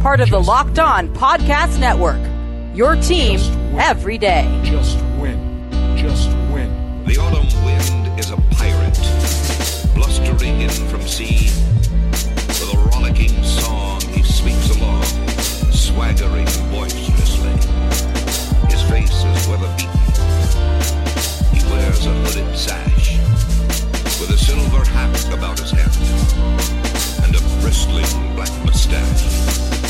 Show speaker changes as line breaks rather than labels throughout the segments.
part of the Locked On Podcast Network. Your team every day.
Just win. Just win.
The autumn wind is a pirate, blustering in from sea. With a rollicking song, he sweeps along, swaggering boisterously. His face is weather beaten. He wears a hooded sash, with a silver hat about his head, and a bristling black mustache.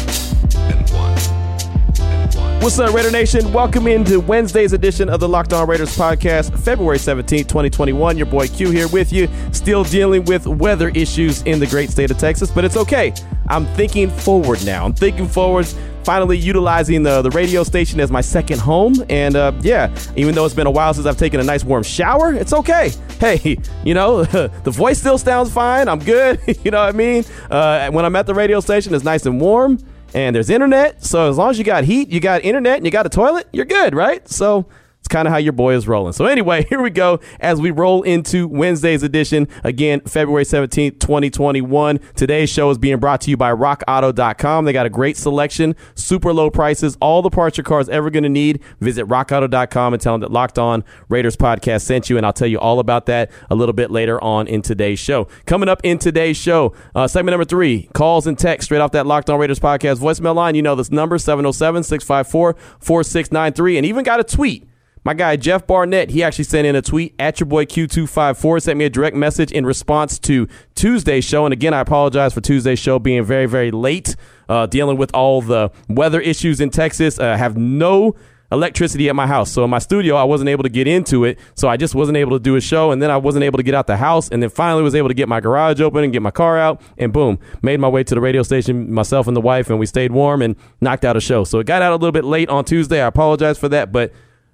What's up, Raider Nation? Welcome into Wednesday's edition of the Locked On Raiders podcast, February 17th, 2021. Your boy Q here with you, still dealing with weather issues in the great state of Texas, but it's okay. I'm thinking forward now. I'm thinking forward, finally utilizing the, the radio station as my second home. And uh, yeah, even though it's been a while since I've taken a nice warm shower, it's okay. Hey, you know, the voice still sounds fine. I'm good. you know what I mean? Uh, when I'm at the radio station, it's nice and warm and there's internet. So as long as you got heat, you got internet, and you got a toilet, you're good, right? So it's kind of how your boy is rolling. So anyway, here we go as we roll into Wednesday's edition. Again, February 17th, 2021. Today's show is being brought to you by rockauto.com. They got a great selection, super low prices, all the parts your car is ever going to need. Visit rockauto.com and tell them that Locked On Raiders podcast sent you, and I'll tell you all about that a little bit later on in today's show. Coming up in today's show, uh, segment number three, calls and text straight off that Locked On Raiders podcast voicemail line. You know this number, 707 654 4693, and even got a tweet. My guy Jeff Barnett, he actually sent in a tweet at your boy Q254, sent me a direct message in response to Tuesday's show. And again, I apologize for Tuesday's show being very, very late, uh, dealing with all the weather issues in Texas. I uh, have no electricity at my house. So in my studio, I wasn't able to get into it. So I just wasn't able to do a show. And then I wasn't able to get out the house. And then finally was able to get my garage open and get my car out. And boom, made my way to the radio station, myself and the wife, and we stayed warm and knocked out a show. So it got out a little bit late on Tuesday. I apologize for that. But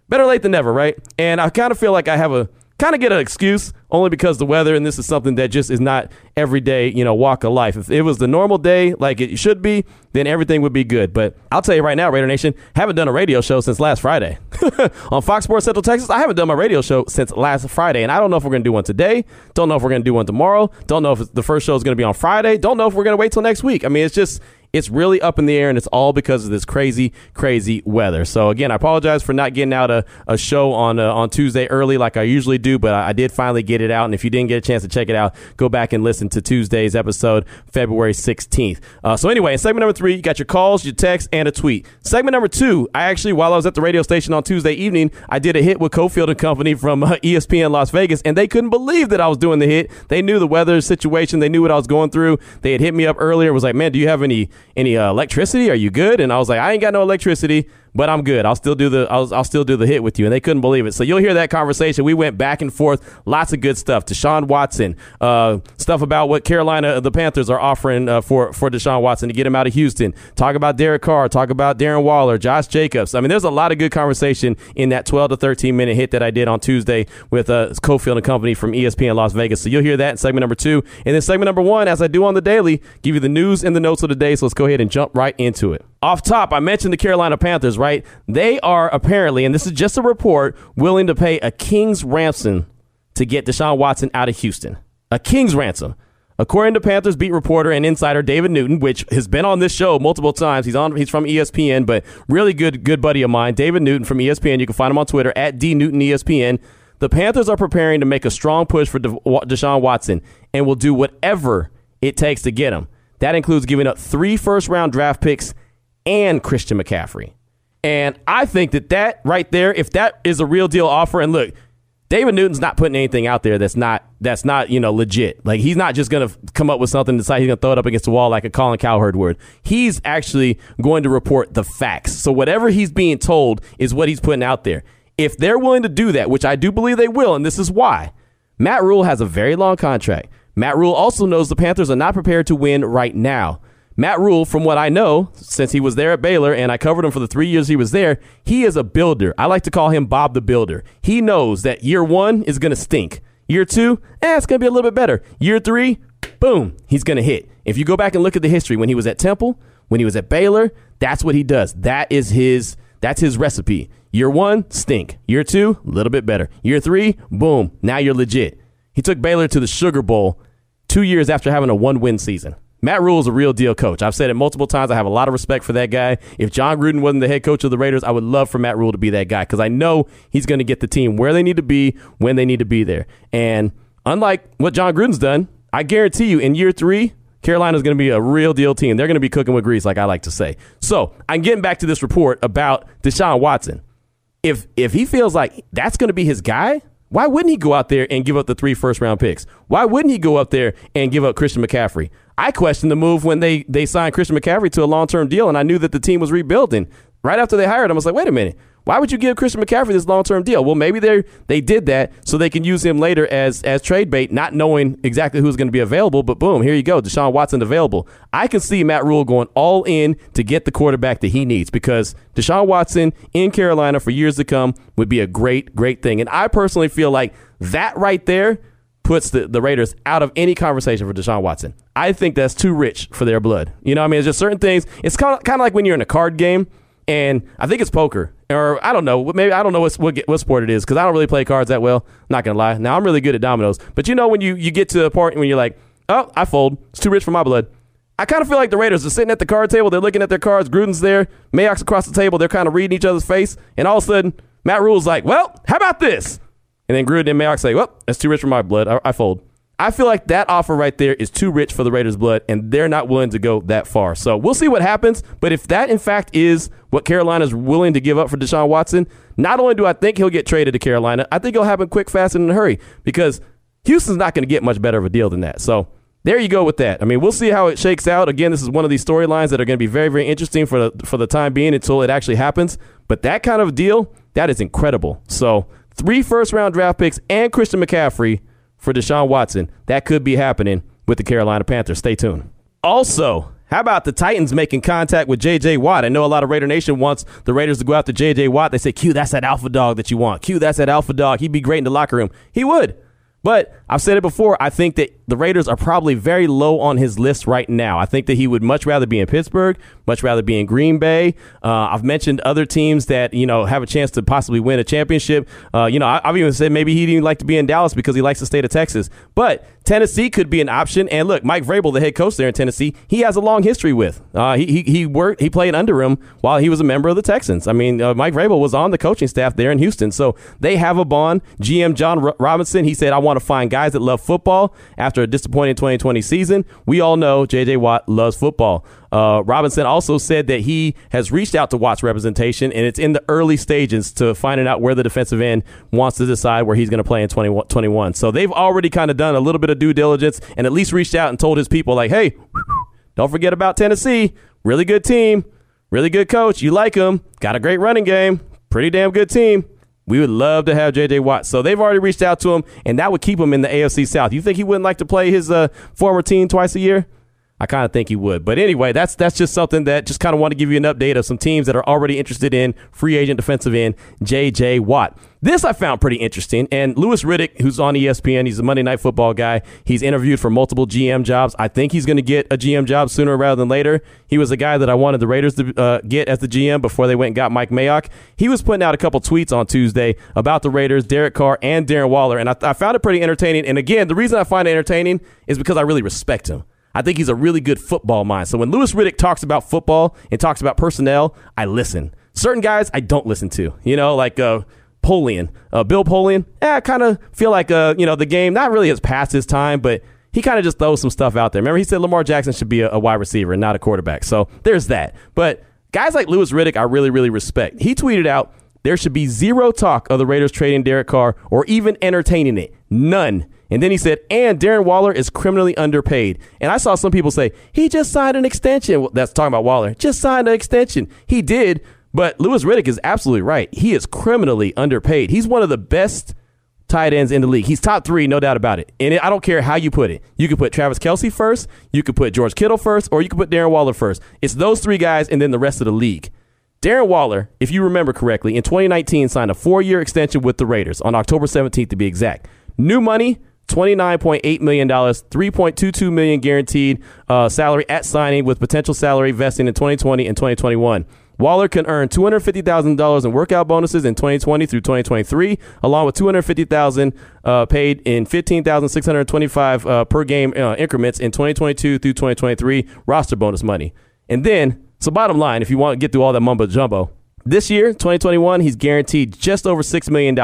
better late than never, right? And I kind of feel like I have a kind of get an excuse only because the weather and this is something that just is not everyday, you know, walk of life. If it was the normal day like it should be, then everything would be good. But I'll tell you right now, Raider Nation, haven't done a radio show since last Friday. On Fox Sports Central Texas, I haven't done my radio show since last Friday. And I don't know if we're to do one today. Don't know if we're to do one tomorrow. Don't know if the first show is to be on Friday. Don't know if we're to wait till next week. I mean, it's just it's really up in the air, and it's all because of this crazy, crazy weather. So again, I apologize for not getting out a, a show on uh, on Tuesday early like I usually do, but I, I, did finally get it out. And if you didn't get a chance to check it out, go back and listen to Tuesday's episode, February 16th. Uh, so anyway, in segment number three, you got your calls, your texts, and a tweet. Segment number two, I actually, while I was at the radio station on Tuesday evening, I did a hit with Cofield and Company from uh, ESPN Las Vegas, and they couldn't believe that I was doing the hit. They knew the weather situation, they knew what I was going through. They had hit me up earlier, was like, "Man, do you have any any uh, electricity? Are you good?" And I was like, "I ain't got no electricity." But I'm good. I'll still do the I'll, I'll still do the hit with you. And they couldn't believe it. So you'll hear that conversation. We went back and forth. Lots of good stuff. Deshaun Watson, uh, stuff about what Carolina the Panthers are offering uh, for for Deshaun Watson to get him out of Houston. Talk about Derek Carr. Talk about Darren Waller, Josh Jacobs. I mean, there's a lot of good conversation in that 12 to 13 minute hit that I did on Tuesday with uh, Cofield and Company from ESPN Las Vegas. So you'll hear that in segment number two, and then segment number one, as I do on the daily, give you the news and the notes of the day. So let's go ahead and jump right into it off top, I mentioned the Carolina Panthers, right? They are apparently, and this is just a report, willing to pay a king's ransom to get Deshaun Watson out of Houston. A king's ransom. According to Panthers beat reporter and insider David Newton, which has been on this show multiple times, he's on he's from ESPN, but really good good buddy of mine, David Newton from ESPN. You can find him on Twitter at dnewtonespn. The Panthers are preparing to make a strong push for De- Deshaun Watson and will do whatever it takes to get him. That includes giving up three first round draft picks and Christian McCaffrey. And I think that that right there, if that is a real deal offer, and look, David Newton's not putting anything out there that's not that's not you know legit. Like he's not just gonna come up with something and decide he's gonna throw it up against the wall like a Colin Cowherd would. He's actually going to report the facts. So whatever he's being told is what he's putting out there. If they're willing to do that, which I do believe they will, and this is why, Matt Rhule has a very long contract. Matt Rhule also knows the Panthers are not prepared to win right now. Matt Rhule, from what I know, since he was there at Baylor and I covered him for the three years he was there, he is a builder. I like to call him Bob the Builder. He knows that year one is going to stink. Year two, eh, it's going to be a little bit better. Year three, boom, he's going to hit. If you go back and look at the history, when he was at Temple, when he was at Baylor, that's what he does. That is his that's his recipe. Year one, stink. Year two, a little bit better. Year three, boom, now you're legit. He took Baylor to the Sugar Bowl two years after having a one win season. Matt Rhule is a real deal coach. I've said it multiple times. I have a lot of respect for that guy. If Jon Gruden wasn't the head coach of the Raiders, I would love for Matt Rhule to be that guy because I know he's going to get the team where they need to be when they need to be there. And unlike what Jon Gruden's done, I guarantee you in year three, Carolina's going to be a real deal team. They're going to be cooking with grease, like I like to say. So I'm getting back to this report about Deshaun Watson. If if he feels like that's going to be his guy, why wouldn't he go out there and give up the three first round picks? Why wouldn't he go up there and give up Christian McCaffrey? I questioned the move when they they signed Christian McCaffrey to a long term deal, and I knew that the team was rebuilding. Right after they hired him, I was like, wait a minute. Why would you give Christian McCaffrey this long term deal? Well, maybe they they did that so they can use him later as as trade bait, not knowing exactly who's going to be available. But boom, here you go, Deshaun Watson available. I can see Matt Rhule going all in to get the quarterback that he needs because Deshaun Watson in Carolina for years to come would be a great great thing. And I personally feel like that right there puts the, the Raiders out of any conversation for Deshaun Watson. I think that's too rich for their blood. You know, what I mean, it's just certain things. It's kind of kind of like when you're in a card game, and I think it's poker, or I don't know, maybe I don't know what what, what sport it is because I don't really play cards that well. Not gonna lie. Now I'm really good at dominoes, but you know when you you get to a point when you're like, oh, I fold. It's too rich for my blood. I kind of feel like the Raiders are sitting at the card table. They're looking at their cards. Gruden's there. Mayock's across the table. They're kind of reading each other's face. And all of a sudden, Matt Rhule's like, well, how about this? And then Gruden and Mayock say, well, that's too rich for my blood. I, I fold. I feel like that offer right there is too rich for the Raiders' blood, and they're not willing to go that far. So we'll see what happens. But if that, in fact, is what Carolina's willing to give up for Deshaun Watson, not only do I think he'll get traded to Carolina, I think it'll happen quick, fast, and in a hurry because Houston's not going to get much better of a deal than that. So there you go with that. I mean, we'll see how it shakes out. Again, this is one of these storylines that are going to be very, very interesting for the, for the time being until it actually happens. But that kind of deal, that is incredible. So three first round draft picks and Christian McCaffrey for Deshaun Watson. That could be happening with the Carolina Panthers. Stay tuned. Also, how about the Titans making contact with J.J. Watt? I know a lot of Raider Nation wants the Raiders to go after J.J. Watt. They say, Q, that's that alpha dog that you want. Q, that's that alpha dog. He'd be great in the locker room. He would. But I've said it before. I think that the Raiders are probably very low on his list right now. I think that he would much rather be in Pittsburgh, much rather be in Green Bay. Uh, I've mentioned other teams that you know have a chance to possibly win a championship. Uh, you know, I, have even said maybe he'd even like to be in Dallas because he likes the state of Texas. But Tennessee could be an option. And look, Mike Vrabel, the head coach there in Tennessee, he has a long history with. Uh, he, he, he worked, he played under him while he was a member of the Texans. I mean, uh, Mike Vrabel was on the coaching staff there in Houston, so they have a bond. GM Jon Robinson, he said, "I want to find guys that love football." After a disappointing 2020 season, we all know J.J. Watt loves football. Uh, Robinson also said that he has reached out to Watt's representation, and it's in the early stages to finding out where the defensive end wants to decide where he's going to play in 2021. So they've already kind of done a little bit of due diligence and at least reached out and told his people, like, hey, don't forget about Tennessee. Really good team, really good coach. You like him, got a great running game, pretty damn good team. We would love to have J.J. Watt. So they've already reached out to him, and that would keep him in the AFC South. You think he wouldn't like to play his uh, former team twice a year? I kind of think he would. But anyway, that's that's just something that just kind of want to give you an update of some teams that are already interested in free agent defensive end J.J. Watt. This I found pretty interesting. And Louis Riddick, who's on ESPN, he's a Monday Night Football guy. He's interviewed for multiple GM jobs. I think he's going to get a GM job sooner rather than later. He was a guy that I wanted the Raiders to uh, get as the GM before they went and got Mike Mayock. He was putting out a couple tweets on Tuesday about the Raiders, Derek Carr, and Darren Waller. And I, I found it pretty entertaining. And again, the reason I find it entertaining is because I really respect him. I think he's a really good football mind. So when Louis Riddick talks about football and talks about personnel, I listen. Certain guys I don't listen to. You know, like uh, Polian, uh, Bill Polian. Eh, I kind of feel like uh, you know the game not really has passed his time, but he kind of just throws some stuff out there. Remember, he said Lamar Jackson should be a, a wide receiver and not a quarterback. So there's that. But guys like Louis Riddick, I really, really respect. He tweeted out there should be zero talk of the Raiders trading Derek Carr or even entertaining it. None. And then he said, and Darren Waller is criminally underpaid. And I saw some people say, he just signed an extension. Well, that's talking about Waller. Just signed an extension. He did, but Louis Riddick is absolutely right. He is criminally underpaid. He's one of the best tight ends in the league. He's top three, no doubt about it. And I don't care how you put it. You could put Travis Kelce first, you could put George Kittle first, or you could put Darren Waller first. It's those three guys and then the rest of the league. Darren Waller, if you remember correctly, in 2019 signed a four year extension with the Raiders on October 17th to be exact. New money, $29.8 million, 3.22 million guaranteed uh, salary at signing with potential salary vesting in 2020 and 2021. Waller can earn $250,000 in workout bonuses in 2020 through 2023, along with $250,000 uh, paid in 15,625 uh, per game uh, increments in 2022 through 2023 roster bonus money. And then, so bottom line, if you want to get through all that mumbo jumbo, this year, 2021, he's guaranteed just over $6 million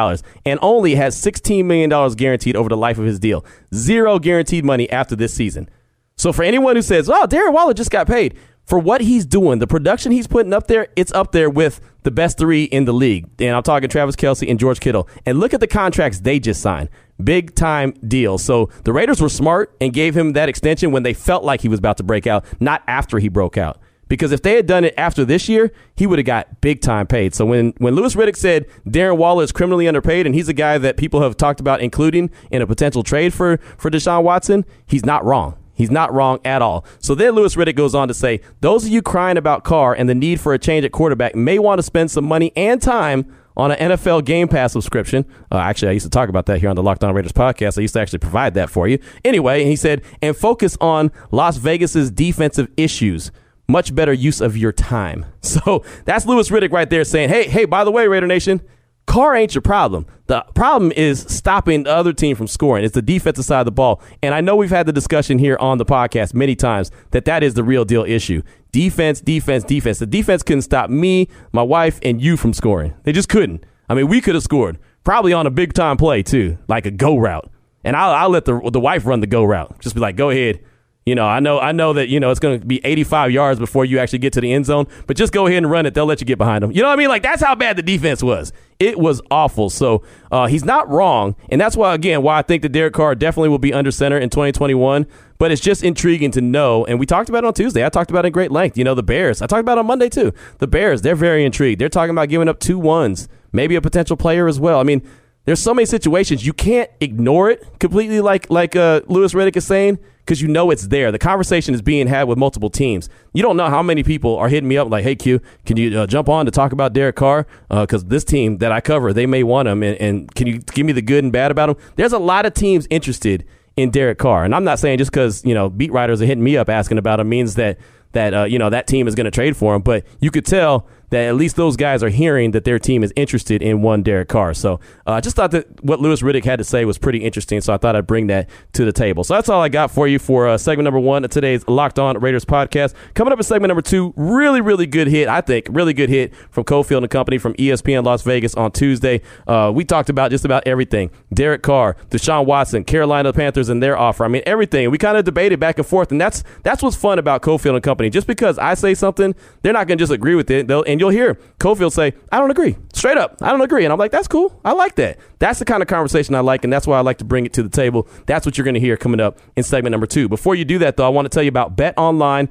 and only has $16 million guaranteed over the life of his deal. Zero guaranteed money after this season. So for anyone who says, oh, Darren Waller just got paid, for what he's doing, the production he's putting up there, it's up there with the best three in the league. And I'm talking Travis Kelce and George Kittle. And look at the contracts they just signed. Big time deal. So the Raiders were smart and gave him that extension when they felt like he was about to break out, not after he broke out. Because if they had done it after this year, he would have got big time paid. So when, when Louis Riddick said Darren Waller is criminally underpaid and he's a guy that people have talked about including in a potential trade for, for Deshaun Watson, he's not wrong. He's not wrong at all. So then Louis Riddick goes on to say, those of you crying about Carr and the need for a change at quarterback may want to spend some money and time on an NFL Game Pass subscription. Uh, actually, I used to talk about that here on the Locked On Raiders podcast. I used to actually provide that for you. Anyway, he said, and focus on Las Vegas's defensive issues much better use of your time. So that's Louis Riddick right there saying, hey, hey, by the way, Raider Nation, Carr ain't your problem. The problem is stopping the other team from scoring. It's the defensive side of the ball. And I know we've had the discussion here on the podcast many times that that is the real deal issue. Defense, defense, defense. The defense couldn't stop me, my wife, and you from scoring. They just couldn't. I mean, we could have scored probably on a big time play too, like a go route. And I'll, I'll let the the wife run the go route. Just be like, go ahead you know, I know, I know that you know it's going to be 85 yards before you actually get to the end zone, but just go ahead and run it. They'll let you get behind them. You know what I mean? Like that's how bad the defense was. It was awful. So uh, he's not wrong, and that's why again why I think that Derek Carr definitely will be under center in 2021. But it's just intriguing to know, and we talked about it on Tuesday. I talked about it in great length. You know, the Bears. I talked about it on Monday too. The Bears. They're very intrigued. They're talking about giving up two ones, maybe a potential player as well. I mean. There's so many situations you can't ignore it completely, like like uh, Louis Riddick is saying because you know it's there. The conversation is being had with multiple teams. You don't know how many people are hitting me up like, "Hey Q, can you uh, jump on to talk about Derek Carr? Because uh, this team that I cover, they may want him, and, and can you give me the good and bad about him?" There's a lot of teams interested in Derek Carr, and I'm not saying just because you know beat writers are hitting me up asking about him means that that uh, you know that team is going to trade for him, but you could tell that at least those guys are hearing that their team is interested in one Derek Carr. So uh, I uh, just thought that what Louis Riddick had to say was pretty interesting. So I thought I'd bring that to the table. So that's all I got for you for uh, segment number one of today's Locked On Raiders podcast. Coming up in segment number two, really, really good hit, I think, really good hit from Cofield and Company from ESPN Las Vegas on Tuesday. Uh, we talked about just about everything Derek Carr, Deshaun Watson, Carolina Panthers, and their offer. I mean, everything. We kind of debated back and forth, and that's that's what's fun about Cofield and Company. Just because I say something, they're not going to just agree with it. They'll, and you'll hear Cofield say, I don't agree. Straight up. I don't agree. And I'm like, that's cool. I like that. That's the kind of conversation I like, and that's why I like to bring it to the table. That's what you're going to hear coming up in segment number two. Before you do that, though, I want to tell you about betonline.ag.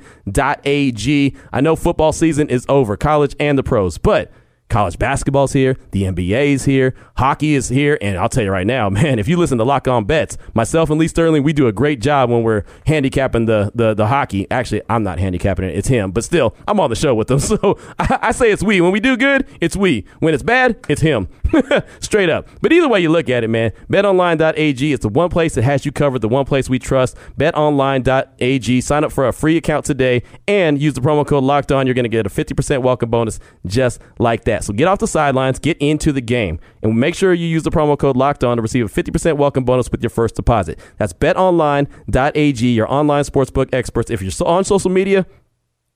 I know football season is over, college and the pros, but College basketball's here, the NBA's here, hockey is here, and I'll tell you right now, man, if you listen to Lock On Bets, myself and Lee Sterling, we do a great job when we're handicapping the the, the hockey. Actually, I'm not handicapping it; it's him. But still, I'm on the show with them, so I, I say it's we. When we do good, it's we. When it's bad, it's him. Straight up. But either way you look at it, man, BetOnline.ag is the one place that has you covered, the one place we trust. BetOnline.ag. Sign up for a free account today and use the promo code Locked On. You're going to get a 50% welcome bonus just like that. So get off the sidelines, get into the game, and make sure you use the promo code Locked On to receive a 50% welcome bonus with your first deposit. That's betonline.ag, your online sportsbook experts. If you're on social media,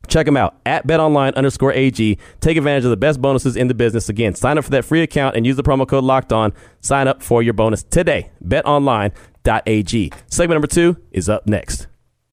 Check them out at betonline underscore AG. Take advantage of the best bonuses in the business. Again, sign up for that free account and use the promo code locked on. Sign up for your bonus today. Betonline.ag. Segment number two is up next.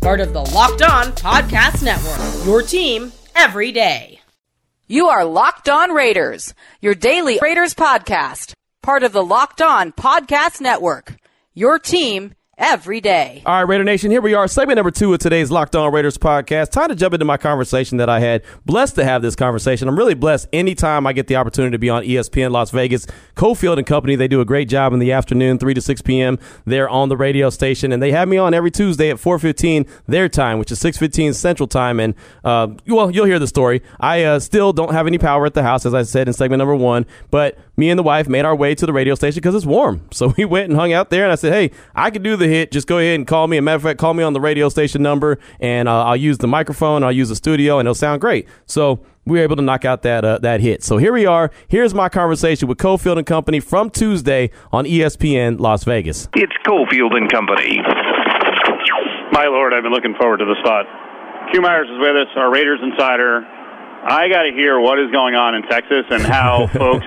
part of the Locked On Podcast Network. Your team every day.
You are Locked On Raiders, your daily Raiders podcast, part of the Locked On Podcast Network. Your team every day.
All right, Raider Nation, here we are, segment number two of today's Locked On Raiders podcast. Time to jump into my conversation that I had. Blessed to have this conversation. I'm really blessed anytime I get the opportunity to be on ESPN Las Vegas. Cofield and Company, they do a great job in the afternoon, 3 to 6 p.m. They're on the radio station, and they have me on every Tuesday at 4.15 their time, which is 6.15 Central Time. And, uh, well, you'll hear the story. I uh, still don't have any power at the house, as I said in segment number one, but me and the wife made our way to the radio station because it's warm. So we went and hung out there, and I said, hey, I could do the hit. Just go ahead and call me. As a matter of fact, call me on the radio station number, and uh, I'll use the microphone, I'll use the studio, and it'll sound great. So we were able to knock out that uh, that hit. So here we are. Here's my conversation with Cofield and Company from Tuesday on ESPN Las Vegas.
It's Cofield and Company.
My lord, I've been looking forward to the spot. Q Myers is with us, our Raiders insider. I got to hear what is going on in Texas and how folks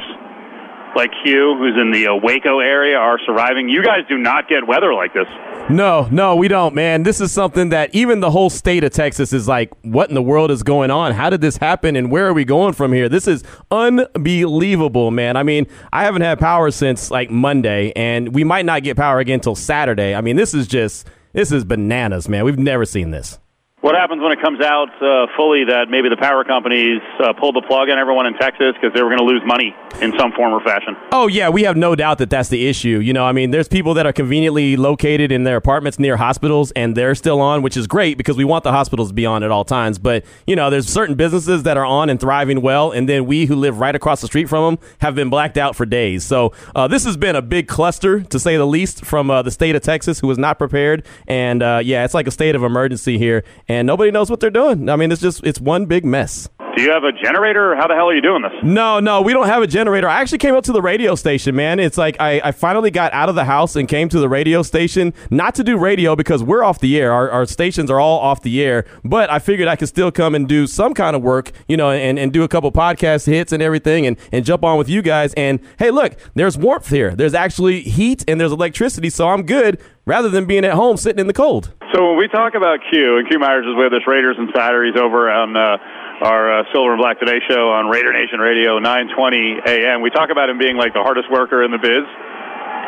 like Q, who's in the uh, Waco area, are surviving. You guys do not get weather like this.
No, no, we don't, man. This is something that even the whole state of Texas is like, what in the world is going on? How did this happen and where are we going from here? This is unbelievable, man. I mean, I haven't had power since like Monday, and we might not get power again until Saturday. I mean, this is just, this is bananas, man. We've never seen this.
What happens when it comes out uh, fully that maybe the power companies uh, pulled the plug on everyone in Texas because they were going to lose money in some form or fashion?
Oh yeah, we have no doubt that that's the issue. You know, I mean, there's people that are conveniently located in their apartments near hospitals, and they're still on, which is great because we want the hospitals to be on at all times. But you know, there's certain businesses that are on and thriving well, and then we who live right across the street from them have been blacked out for days. So uh, this has been a big cluster, to say the least, from uh, the state of Texas, who was not prepared. And uh, yeah, it's like a state of emergency here, nobody knows what they're doing. I mean, it's just it's one big mess.
Do you have a generator? How the hell are you doing this?
No, no, we don't have a generator. I actually came up to the radio station, man. It's like I, I finally got out of the house and came to the radio station, not to do radio because we're off the air. Our, our stations are all off the air, but I figured I could still come and do some kind of work, you know, and, and do a couple podcast hits and everything and, and jump on with you guys. And hey, look, there's warmth here. There's actually heat and there's electricity, so I'm good rather than being at home sitting in the cold.
So when we talk about Q, and Q Myers is with us, Raiders Insider, he's over on uh, our uh, Silver and Black Today show on Raider Nation Radio, 920 a.m. We talk about him being like the hardest worker in the biz.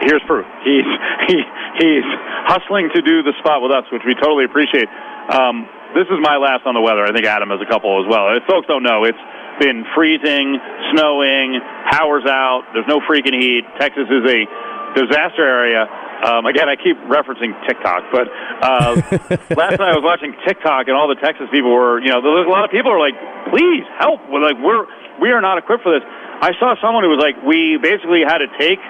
Here's proof. He's he, he's hustling to do the spot with us, which we totally appreciate. Um, this is my last on the weather. I think Adam has a couple as well. If folks don't know, it's been freezing, snowing, power's out. There's no freaking heat. Texas is a disaster area. Um, again, I keep referencing TikTok, but uh, last night I was watching TikTok, and all the Texas people were, you know, there's a lot of people are like, "Please help!" We're like, "We're we are not equipped for this." I saw someone who was like, "We basically had to take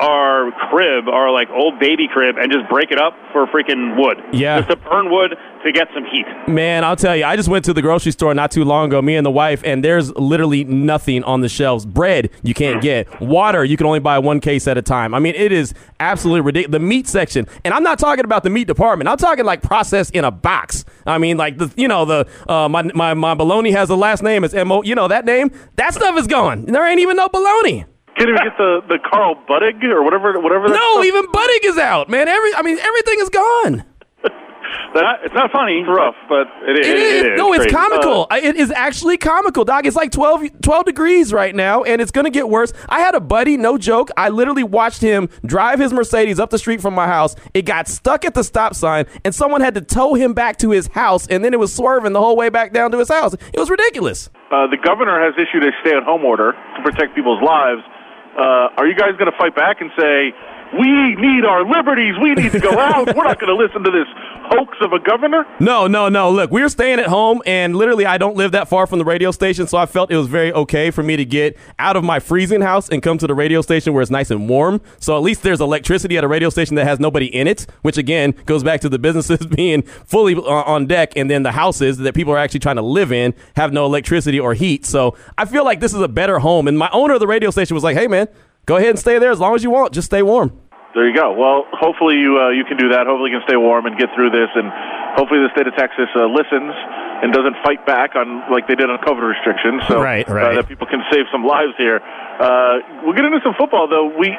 our crib, our like old baby crib, and just break it up for freaking wood.
Yeah.
just to burn wood to get some heat."
Man, I'll tell you, I just went to the grocery store not too long ago, me and the wife, and there's literally nothing on the shelves. Bread you can't get. Water you can only buy one case at a time. I mean, it is absolutely ridiculous. The meat section, and I'm not talking about the meat department. I'm talking like processed in a box. I mean, like the you know the uh, my my my bologna has a last name. It's M O. You know that name. That stuff is gone. There ain't even no bologna.
Can't even get the, the Carl Buddig or whatever whatever. that
No,
stuff-
even Buddig is out, man. Every I mean, everything is gone.
That- it's not funny. It's rough, but it is.
It is.
It is
no, it's
crazy.
comical.
Uh,
it is actually comical, dog. It's like 12, 12 degrees right now, and it's going to get worse. I had a buddy, no joke. I literally watched him drive his Mercedes up the street from my house. It got stuck at the stop sign, and someone had to tow him back to his house, and then it was swerving the whole way back down to his house. It was ridiculous.
Uh, the governor has issued a stay-at-home order to protect people's lives. Uh, are you guys going to fight back and say we need our liberties. We need to go out. We're not going to listen to this hoax of a governor.
No, no, no. Look, we were staying at home, and literally, I don't live that far from the radio station, so I felt it was very okay for me to get out of my freezing house and come to the radio station where it's nice and warm. So at least there's electricity at a radio station that has nobody in it, which again goes back to the businesses being fully uh, on deck, and then the houses that people are actually trying to live in have no electricity or heat. So I feel like this is a better home. And my owner of the radio station was like, "Hey, man." Go ahead and stay there as long as you want. Just stay warm.
There you go. Well, hopefully you uh, you can do that. Hopefully you can stay warm and get through this, and hopefully the state of Texas uh, listens and doesn't fight back on like they did on COVID restrictions. So
right,
Uh, that people can save some lives here. Uh, we'll get into some football though. We.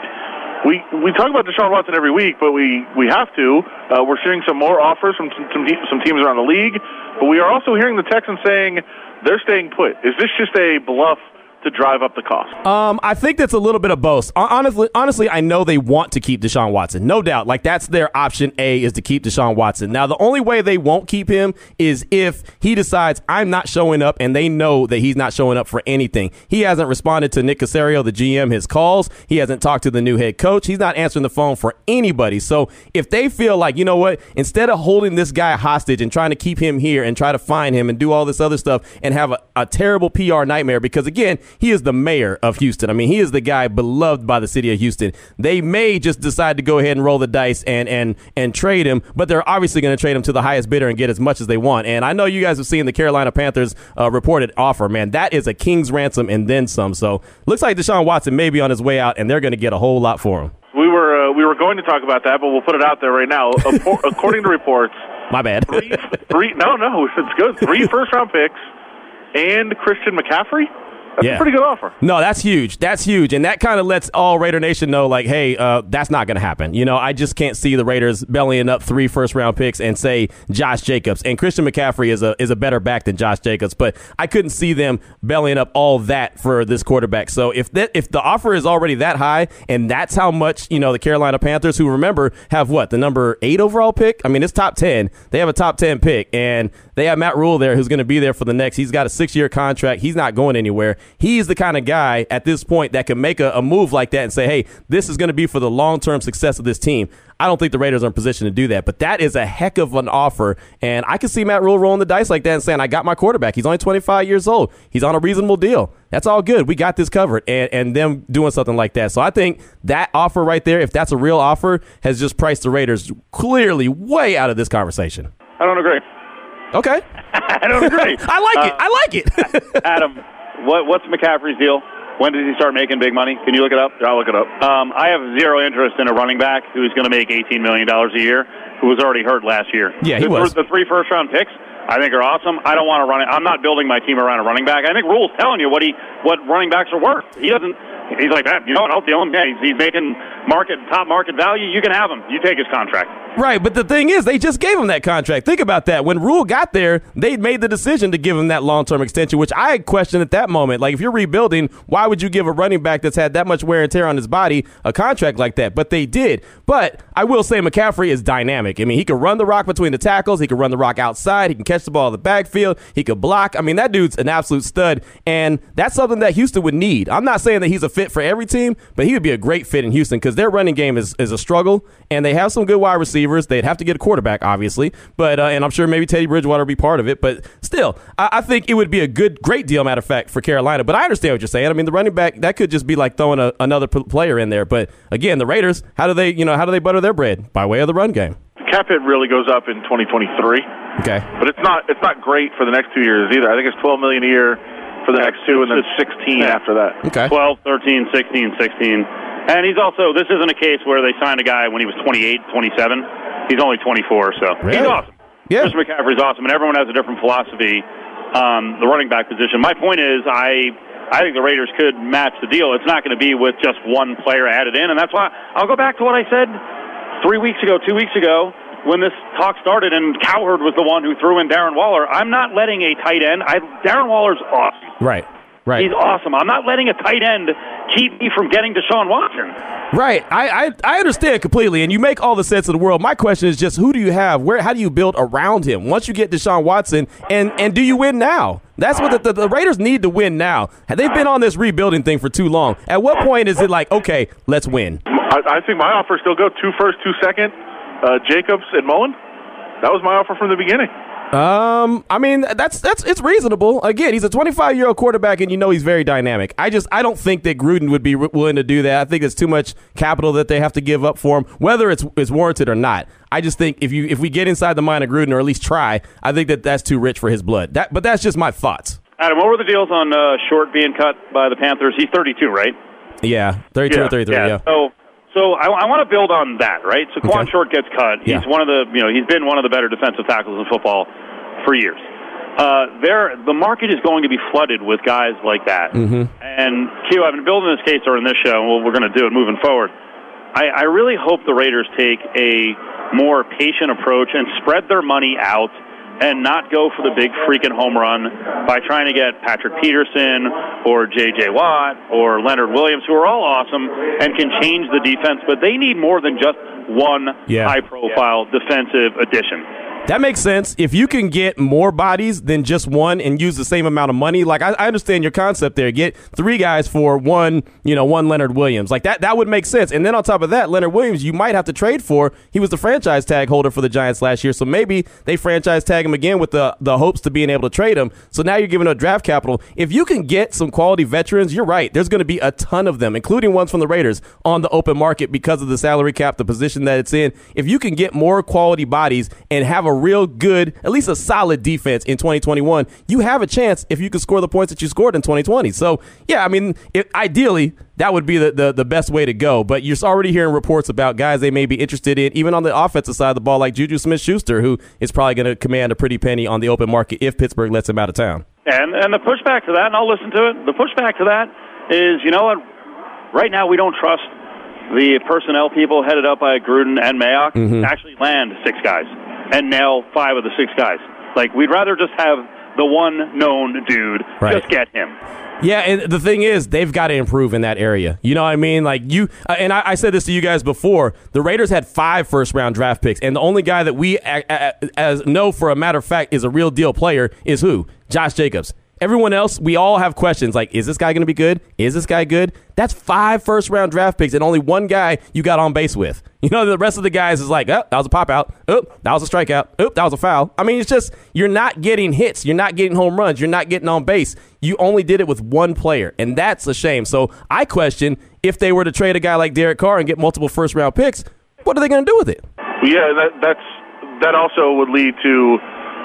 We, we talk about Deshaun Watson every week, but we, we have to. Uh, we're seeing some more offers from some, some, some teams around the league, but we are also hearing the Texans saying they're staying put. Is this just a bluff to drive up the cost?
Um, I think that's a little bit of both. Honestly, honestly, I know they want to keep Deshaun Watson, no doubt. Like that's their option A is to keep Deshaun Watson. Now, the only way they won't keep him is if he decides I'm not showing up, and they know that he's not showing up for anything. He hasn't responded to Nick Caserio, the GM, his calls. He hasn't talked to the new head coach. He's not answering the phone for anybody. So if they feel like you know what, instead of holding this guy hostage and trying to keep him here and try to find him and do all this other stuff and have a, a terrible PR nightmare, because again, he is the mayor of Houston. I mean, he is the guy beloved by the city of Houston. They may just decide to go ahead and roll the dice and and and trade him, but they're obviously going to trade him to the highest bidder and get as much as they want. And I know you guys have seen the Carolina Panthers uh, reported offer. Man, that is a king's ransom and then some. So looks like Deshaun Watson may be on his way out, and they're going to get a whole lot for him.
We were uh, we were going to talk about that, but we'll put it out there right now. According to reports,
My bad.
three, three no no it's good three first round picks and Christian McCaffrey. That's
Yeah.
a pretty good offer.
No, that's huge. That's huge, and that kind of lets all Raider Nation know, like, hey, uh, that's not going to happen. You know, I just can't see the Raiders bellying up three first round picks and say Josh Jacobs and Christian McCaffrey is a is a better back than Josh Jacobs, but I couldn't see them bellying up all that for this quarterback. So if that if the offer is already that high, and that's how much you know the Carolina Panthers, who remember have what the number eight overall pick. I mean, it's top ten. They have a top ten pick, and they have Matt Rhule there, who's going to be there for the next. He's got a six year contract. He's not going anywhere. He's the kind of guy at this point that can make a, a move like that and say, hey, this is going to be for the long term success of this team. I don't think the Raiders are in position to do that, but that is a heck of an offer. And I can see Matt Rhule rolling the dice like that and saying, I got my quarterback. He's only 25 years old. He's on a reasonable deal. That's all good. We got this covered. And, and them doing something like that. So I think that offer right there, if that's a real offer, has just priced the Raiders clearly way out of this conversation.
I don't agree.
Okay.
I don't agree.
I like it.
Uh,
I like it.
Adam, what, what's McCaffrey's deal? When did he start making big money? Can you look it up?
I'll look it up.
Um, I have zero interest in a running back who's going to make $18 million a year, who was already hurt last year.
Yeah, he
the,
was.
The three first round picks, I think, are awesome. I don't want to run it. I'm not building my team around a running back. I think Rhule's telling you what he what running backs are worth. He doesn't. He's like that. You know what? I'll deal him. Yeah, he's, he's making market top market value. You can have him. You take his contract.
Right, but the thing is, they just gave him that contract. Think about that. When Rhule got there, they made the decision to give him that long term extension, which I questioned at that moment. Like, if you're rebuilding, why would you give a running back that's had that much wear and tear on his body a contract like that? But they did. But I will say McCaffrey is dynamic. I mean, he can run the rock between the tackles, he can run the rock outside, he can catch the ball in the backfield, he can block. I mean, that dude's an absolute stud, and that's something that Houston would need. I'm not saying that he's a fit for every team, but he would be a great fit in Houston because their running game is, is a struggle, and they have some good wide receivers. They'd have to get a quarterback, obviously, but uh, and I'm sure maybe Teddy Bridgewater will be part of it. But still, I, I think it would be a good, great deal, matter of fact, for Carolina. But I understand what you're saying. I mean, the running back that could just be like throwing a, another p- player in there. But again, the Raiders, how do they, you know, how do they butter their bread by way of the run game?
Cap hit really goes up in 2023,
Okay,
but it's not it's not great for the next two years either. I think it's 12 million a year for the next two, and then 16 after that.
okay,
12, 13, 16, 16. And he's also, this isn't a case where they signed a guy when he was 28, 27. He's only 24, so
Really?
he's awesome.
Yeah.
Christian McCaffrey's awesome, and everyone has a different philosophy um, the running back position. My point is, I I think the Raiders could match the deal. It's not going to be with just one player added in, and that's why I'll go back to what I said three weeks ago, two weeks ago, when this talk started, and Cowherd was the one who threw in Darren Waller. I'm not letting a tight end. I, Darren Waller's awesome.
right, right.
He's awesome. I'm not letting a tight end keep me from getting Deshaun Watson.
Right. I, I I understand completely, and you make all the sense in the world. My question is just who do you have? Where how do you build around him once you get Deshaun Watson, and and do you win now? That's what the, the, the Raiders need to win now. They've been on this rebuilding thing for too long. At what point is it like, okay, let's win?
I I, I think my offer still go two first, two second, uh, Jacobs and Mullen. That was my offer from the beginning.
Um, I mean that's that's it's reasonable. Again, he's a 25 year old quarterback, and you know he's very dynamic. I just I don't think that Gruden would be willing to do that. I think it's too much capital that they have to give up for him, whether it's it's warranted or not. I just think if you if we get inside the mind of Gruden or at least try, I think that that's too rich for his blood. That, but that's just my thoughts.
Adam, what were the deals on uh, Short being cut by the Panthers? He's 32, right?
Yeah, 32
yeah,
or 33. Yeah. yeah.
So. So I, I want to build on that, right? So Quan okay. Short gets cut. He's yeah. one of the, you know, he's been one of the better defensive tackles in football for years. Uh, there, the market is going to be flooded with guys like that.
Mm-hmm.
And Q, I've been building this case during this show, and what we're going to do it moving forward. I, I really hope the Raiders take a more patient approach and spread their money out and not go for the big freaking home run by trying to get Patrick Peterson or J.J. Watt or Leonard Williams, who are all awesome and can change the defense, but they need more than just one
yeah.
high profile yeah. defensive addition.
That makes sense. If you can get more bodies than just one and use the same amount of money, like I, I, understand your concept there. Get three guys for one, you know, one Leonard Williams. Like that, that would make sense. And then on top of that, Leonard Williams, you might have to trade for. He was the franchise tag holder for the Giants last year, so maybe they franchise tag him again with the the hopes to being able to trade him. So now you're giving a draft capital. If you can get some quality veterans, you're right. There's going to be a ton of them, including ones from the Raiders, on the open market because of the salary cap, the position that it's in. If you can get more quality bodies and have a real good, at least a solid defense in 2021, you have a chance if you can score the points that you scored in 2020. So, yeah, I mean, if, ideally, that would be the, the, the, best way to go. But you're already hearing reports about guys they may be interested in, even on the offensive side of the ball, like Juju Smith Schuster, who is probably going to command a pretty penny on the open market if Pittsburgh lets him out of town.
And, and the pushback to that, and I'll listen to it, the pushback to that is, you know what? Right now, we don't trust the personnel people headed up by Gruden and Mayock
mm-hmm.
actually land six guys and nail five of the six guys. Like we'd rather just have the one known dude.
Right.
Just get him.
Yeah, and the thing is, they've got to improve in that area. You know what I mean? Like you, uh, and I, I, said this to you guys before. The Raiders had five first round draft picks, and the only guy that we as know for a matter of fact is a real deal player is who? Josh Jacobs. Everyone else, we all have questions like, is this guy going to be good? Is this guy good? That's five first round draft picks and only one guy you got on base with. You know, the rest of the guys is like, oh, that was a pop out. Oh, that was a strikeout. Oh, that was a foul. I mean, it's just, you're not getting hits. You're not getting home runs. You're not getting on base. You only did it with one player, and that's a shame. So I question if they were to trade a guy like Derek Carr and get multiple first round picks, what are they going to do with it?
Yeah, that, that's, that also would lead to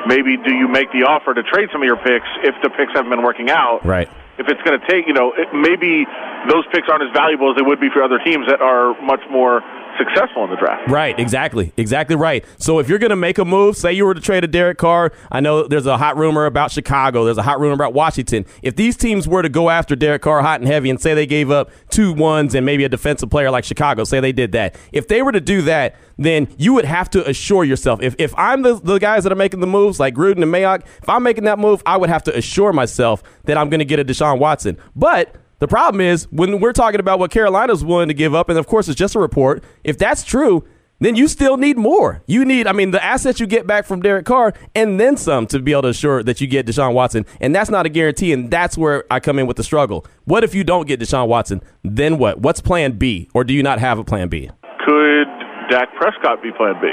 maybe do you make the offer to trade some of your picks if the picks haven't been working out?
Right.
If it's going to take, you know, it, maybe those picks aren't as valuable as they would be for other teams that are much more successful in the draft.
Right, exactly. Exactly right. So if you're going to make a move, say you were to trade a Derek Carr, I know there's a hot rumor about Chicago, there's a hot rumor about Washington. If these teams were to go after Derek Carr hot and heavy and say they gave up two ones and maybe a defensive player like Chicago, say they did that. If they were to do that, then you would have to assure yourself. If, if I'm the, the guys that are making the moves, like Gruden and Mayock, if I'm making that move, I would have to assure myself that I'm going to get a Deshaun Watson. But the problem is when we're talking about what Carolina's willing to give up, and of course it's just a report. If that's true, then you still need more. You need, I mean, the assets you get back from Derek Carr and then some to be able to assure that you get Deshaun Watson. And that's not a guarantee. And that's where I come in with the struggle. What if you don't get Deshaun Watson? Then what? What's plan B? Or do you not have a plan B?
Could Dak Prescott be plan B?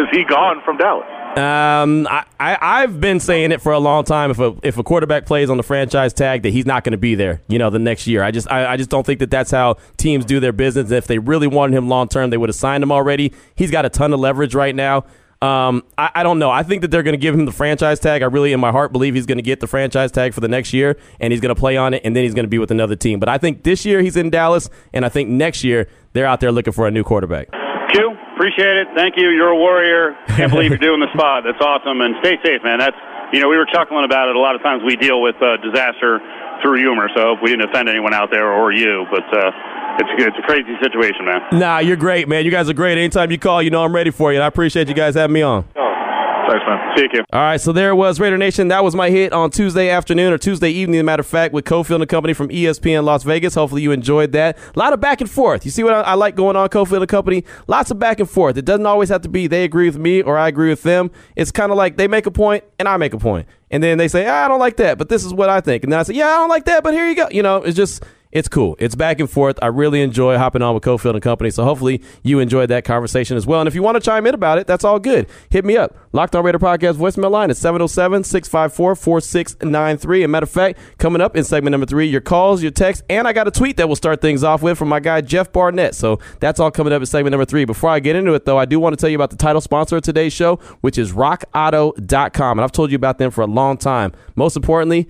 Is he gone from Dallas?
Um, I, I have been saying it for a long time. If a if a quarterback plays on the franchise tag, that he's not going to be there. You know, the next year. I just I, I just don't think that that's how teams do their business. If they really wanted him long term, they would have signed him already. He's got a ton of leverage right now. Um, I, I, don't know. I think that they're going to give him the franchise tag. I really, in my heart, believe he's going to get the franchise tag for the next year, and he's going to play on it, and then he's going to be with another team. But I think this year he's in Dallas, and I think next year they're out there looking for a new quarterback.
Q, appreciate it. Thank you. You're a warrior. Can't believe you're doing the spot. That's awesome. And stay safe, man. That's you know we were chuckling about it. A lot of times we deal with uh, disaster through humor. So if we didn't offend anyone out there or you, but. Uh, it's a, it's a crazy situation, man.
Nah, you're great, man. You guys are great. Anytime you call, you know I'm ready for you. And I appreciate you guys having me on.
Oh. Thanks, man. You.
All right, so there was Raider Nation. That was my hit on Tuesday afternoon or Tuesday evening, as a matter of fact, with Cofield and Company from ESPN Las Vegas. Hopefully you enjoyed that. A lot of back and forth. You see what I, I like going on, Cofield and Company? Lots of back and forth. It doesn't always have to be they agree with me or I agree with them. It's kind of like they make a point and I make a point. And then they say, ah, I don't like that, but this is what I think. And then I say, yeah, I don't like that, but here you go. You know, it's just it's cool. It's back and forth. I really enjoy hopping on with Cofield and Company. So hopefully you enjoyed that conversation as well. And if you want to chime in about it, that's all good. Hit me up. Locked on Raider Podcast voicemail line is 707 654 4693. And matter of fact, coming up in segment number three, your calls, your texts, and I got a tweet that we'll start things off with from my guy Jeff Barnett. So that's all coming up in segment number three. Before I get into it, though, I do want to tell you about the title sponsor of today's show, which is rockauto.com. And I've told you about them for a long time. Most importantly,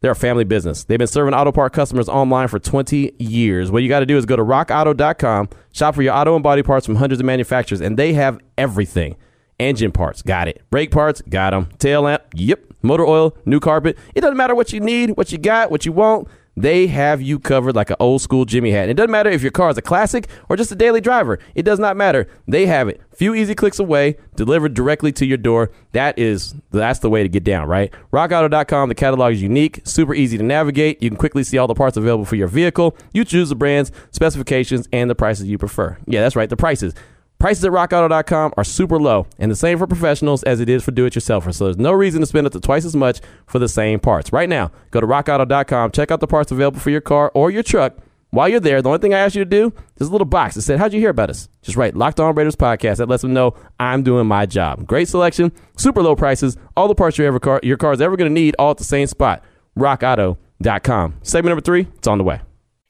they're a family business. They've been serving auto part customers online for 20 years. What you got to do is go to rockauto.com, shop for your auto and body parts from hundreds of manufacturers, and they have everything. Engine parts, got it. Brake parts, got them. Tail lamp, yep. Motor oil, new carpet. It doesn't matter what you need, what you got, what you want. They have you covered like an old school Jimmy hat. And it doesn't matter if your car is a classic or just a daily driver. It does not matter. They have it. Few easy clicks away, delivered directly to your door. That is that's the way to get down, right? RockAuto.com. The catalog is unique, super easy to navigate. You can quickly see all the parts available for your vehicle. You choose the brands, specifications, and the prices you prefer. Yeah, that's right. The prices. Prices at rockauto.com are super low, and the same for professionals as it is for do it yourselfers. So there's no reason to spend up to twice as much for the same parts. Right now, go to rockauto.com, check out the parts available for your car or your truck. While you're there, the only thing I ask you to do, there's a little box that said, How'd you hear about us? Just write Locked On Raiders Podcast. That lets them know I'm doing my job. Great selection, super low prices, all the parts your, ever car, your car is ever going to need, all at the same spot. RockAuto.com. Segment number three, it's on the way.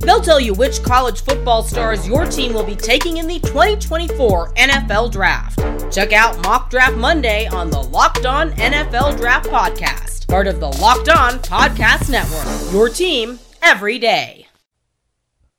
They'll tell you which college football stars your team will be taking in the 2024 NFL Draft. Check out Mock Draft Monday on the Locked On NFL Draft Podcast, part of the Locked On Podcast Network. Your team every day.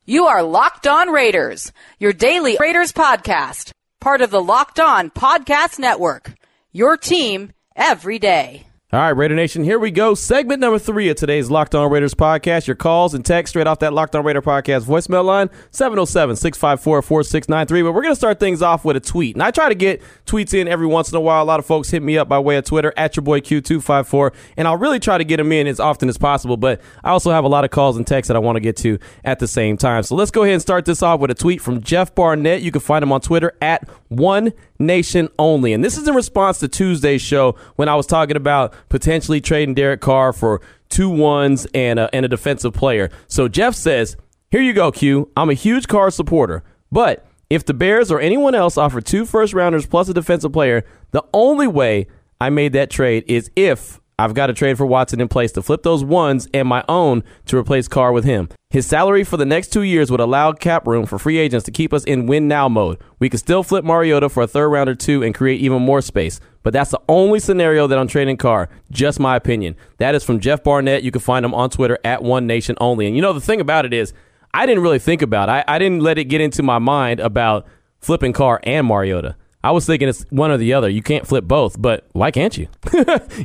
You are Locked On Raiders, your daily Raiders podcast, part of the Locked On Podcast Network. Your team every day.
All right, Raider Nation, here we go. Segment number three of today's Locked On Raiders podcast. Your calls and text straight off that Locked On Raider podcast voicemail line, 707 654 4693. But we're going to start things off with a tweet. And I try to get tweets in every once in a while. A lot of folks hit me up by way of Twitter, at your boy Q254. And I'll really try to get them in as often as possible. But I also have a lot of calls and texts that I want to get to at the same time. So let's go ahead and start this off with a tweet from Jeff Barnett. You can find him on Twitter at one nation only. And this is in response to Tuesday's show when I was talking about potentially trading Derek Carr for two ones and a, and a defensive player. So Jeff says, Here you go, Q. I'm a huge Carr supporter, but if the Bears or anyone else offer two first rounders plus a defensive player, the only way I made that trade is if I've got a trade for Watson in place to flip those ones and my own to replace Carr with him. His salary for the next two years would allow cap room for free agents to keep us in win now mode. We could still flip Mariota for a third round or two and create even more space. But that's the only scenario that I'm trading Carr. Just my opinion. That is from Jeff Barnett. You can find him on Twitter at One Nation Only. And you know the thing about it is, I didn't really think about. It. I, I didn't let it get into my mind about flipping Carr and Mariota. I was thinking it's one or the other. You can't flip both, but why can't you?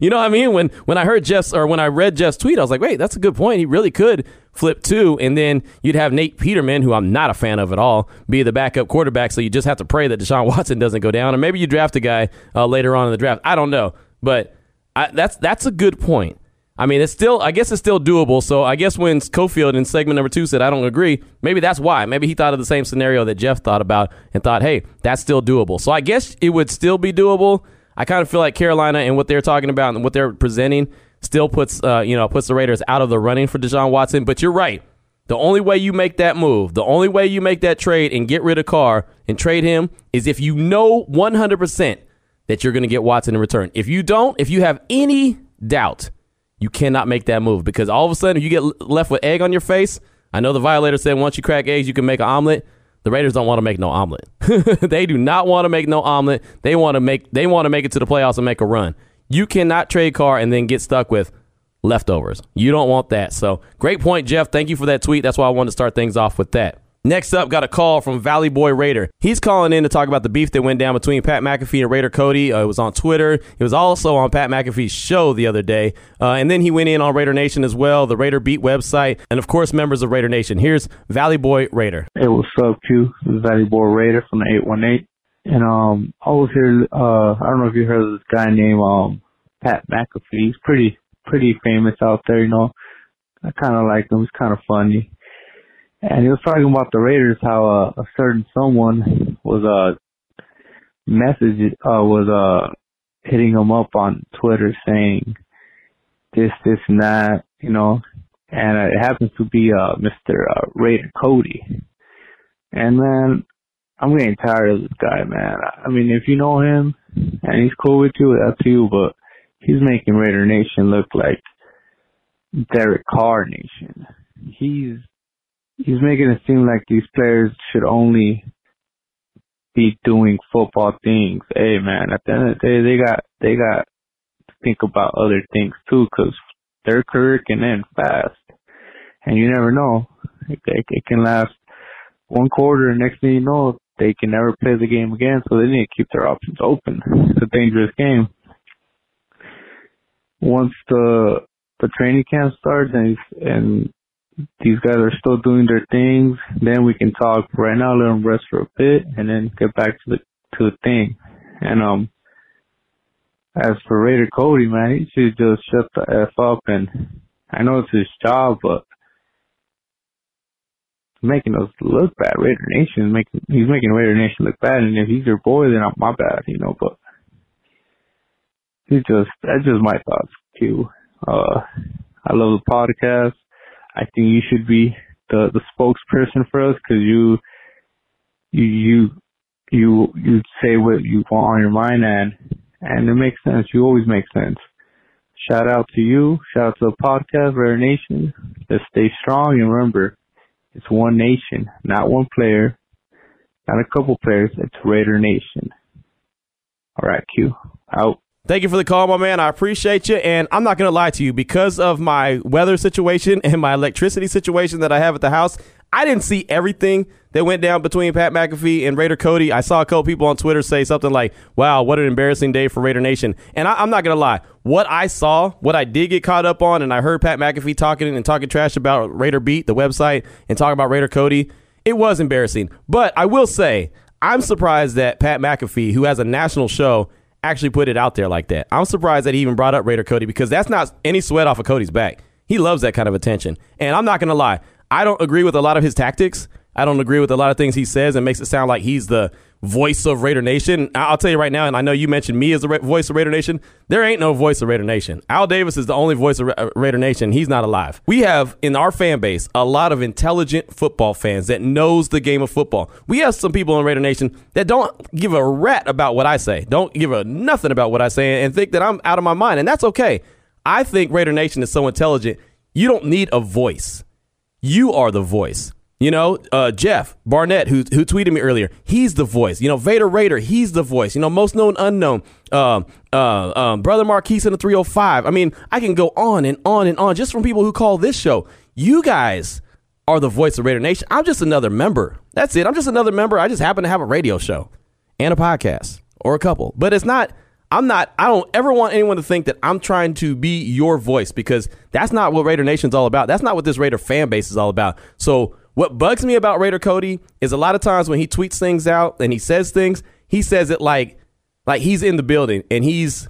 you know what I mean? When when I heard Jeff's or when I read Jeff's tweet, I was like, wait, that's a good point. He really could flip two, and then you'd have Nate Peterman, who I'm not a fan of at all, be the backup quarterback. So you just have to pray that Deshaun Watson doesn't go down, or maybe you draft a guy uh, later on in the draft. I don't know, but I, that's that's a good point. I mean, it's still, I guess it's still doable. So I guess when Cofield in segment number two said, I don't agree, maybe that's why. Maybe he thought of the same scenario that Jeff thought about and thought, hey, that's still doable. So I guess it would still be doable. I kind of feel like Carolina and what they're talking about and what they're presenting still puts, uh, you know, puts the Raiders out of the running for Deshaun Watson. But you're right. The only way you make that move, the only way you make that trade and get rid of Carr and trade him is if you know 100% that you're going to get Watson in return. If you don't, if you have any doubt, you cannot make that move because all of a sudden, you get left with egg on your face, I know the violator said once you crack eggs, you can make an omelet. The Raiders don't want to make no omelet. they do not want to make no omelet. They want to make they want to make it to the playoffs and make a run. You cannot trade Carr and then get stuck with leftovers. You don't want that. So great point, Jeff. Thank you for that tweet. That's why I wanted to start things off with that. Next up, got a call from Valley Boy Raider. He's calling in to talk about the beef that went down between Pat McAfee and Raider Cody. Uh, it was on Twitter. It was also on Pat McAfee's show the other day. Uh, and then he went in on Raider Nation as well, the Raider Beat website, and of course, members of Raider Nation. Here's Valley Boy Raider.
Hey, what's up, Q? This is Valley Boy Raider from the 818. And um, I was here, uh, I don't know if you heard of this guy named um, Pat McAfee. He's pretty pretty famous out there, you know. I kind of like him. He's kind of funny. And he was talking about the Raiders, how uh, a certain someone was uh message uh was uh hitting him up on Twitter saying this, this, and that, you know. And it happens to be uh Mr. Uh, Raider Cody. And man, I'm getting tired of this guy, man. I mean, if you know him and he's cool with you, that's you. But he's making Raider Nation look like Derek Carr Nation. He's he's making it seem like these players should only be doing football things. Hey man, at the end of the day, they got they got to think about other things too, because their career can end fast, and you never know. It, it, it can last one quarter, and next thing you know, they can never play the game again. So they need to keep their options open. It's a dangerous game. Once the the training camp starts and and these guys are still doing their things, then we can talk. Right now, let them rest for a bit and then get back to the to the thing. And um, as for Raider Cody, man, he should just shut the f up. And I know it's his job, but making us look bad. Raider Nation making he's making Raider Nation look bad. And if he's your boy, then I'm my bad, you know. But he's just that's just my thoughts. too. Uh, I love the podcast. I think you should be the the spokesperson for us because you you you you you say what you want on your mind and and it makes sense. You always make sense. Shout out to you. Shout out to the podcast, Raider Nation. Let's stay strong and remember, it's one nation, not one player, not a couple players. It's Raider Nation. All right, Q. Out.
Thank you for the call, my man. I appreciate you. And I'm not going to lie to you because of my weather situation and my electricity situation that I have at the house. I didn't see everything that went down between Pat McAfee and Raider Cody. I saw a couple people on Twitter say something like, wow, what an embarrassing day for Raider Nation. And I, am not going to lie. What I saw, what I did get caught up on, and I heard Pat McAfee talking and talking trash about Raider Beat, the website, and talking about Raider Cody, it was embarrassing. But I will say, I'm surprised that Pat McAfee, who has a national show, actually put it out there like that. I'm surprised that he even brought up Raider Cody because that's not any sweat off of Cody's back. He loves that kind of attention. And I'm not going to lie, I don't agree with a lot of his tactics. I don't agree with a lot of things he says and makes it sound like he's the voice of Raider Nation. I'll tell you right now, and I know you mentioned me as the voice of Raider Nation. There ain't no voice of Raider Nation. Al Davis is the only voice of uh, Raider Nation. He's not alive. We have in our fan base a lot of intelligent football fans that knows the game of football. We have some people in Raider Nation that don't give a rat about what I say, don't give a nothing about what I say, and think that I'm out of my mind, and that's okay. I think Raider Nation is so intelligent. You don't need a voice. You are the voice. You know, uh, Jeff Barnett, who who tweeted me earlier, he's the voice. You know, Vader Raider, he's the voice. You know, most known unknown, uh, uh, um, brother Marquise in the 305. I mean, I can go on and on and on just from people who call this show. You guys are the voice of Raider Nation. I'm just another member. That's it. I'm just another member. I just happen to have a radio show and a podcast or a couple, but it's not. I'm not, I don't ever want anyone to think that I'm trying to be your voice because that's not what Raider Nation's all about. That's not what this Raider fan base is all about. So what bugs me about Raider Cody is a lot of times when he tweets things out and he says things, he says it like like he's in the building and he's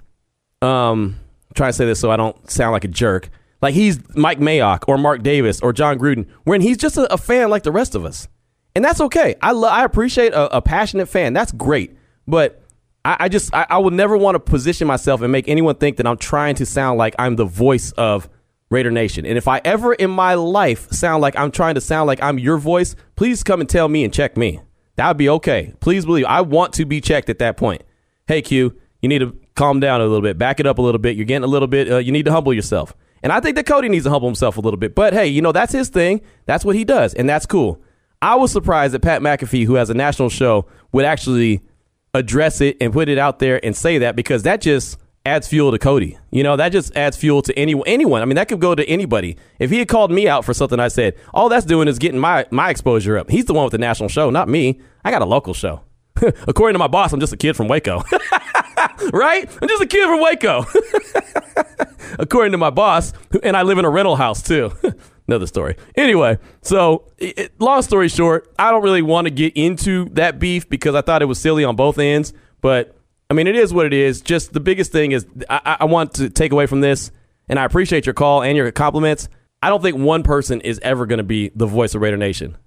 um trying to say this so I don't sound like a jerk. Like he's Mike Mayock or Mark Davis or Jon Gruden, when he's just a, a fan like the rest of us. And that's okay. I lo- I appreciate a, a, passionate fan. That's great. But I, I just I, I will never want to position myself and make anyone think that I'm trying to sound like I'm the voice of Raider Nation. And if I ever in my life sound like I'm trying to sound like I'm your voice, please come and tell me and check me. That would be okay. Please believe I want to be checked at that point. Hey, Q, you need to calm down a little bit, back it up a little bit. You're getting a little bit, uh, you need to humble yourself. And I think that Cody needs to humble himself a little bit. But hey, you know, that's his thing. That's what he does. And that's cool. I was surprised that Pat McAfee, who has a national show, would actually address it and put it out there and say that because that just adds fuel to Cody. You know, that just adds fuel to any, anyone. I mean, that could go to anybody. If he had called me out for something I said, all that's doing is getting my, my exposure up. He's the one with the national show, not me. I got a local show. According to my boss, I'm just a kid from Waco. right? I'm just a kid from Waco. According to my boss, and I live in a rental house too. Another story. Anyway, so it, long story short, I don't really want to get into that beef because I thought it was silly on both ends, but I mean, it is what it is. Just the biggest thing is I, I want to take away from this. and I appreciate your call and your compliments. I don't think one person is ever going to be the voice of Raider Nation.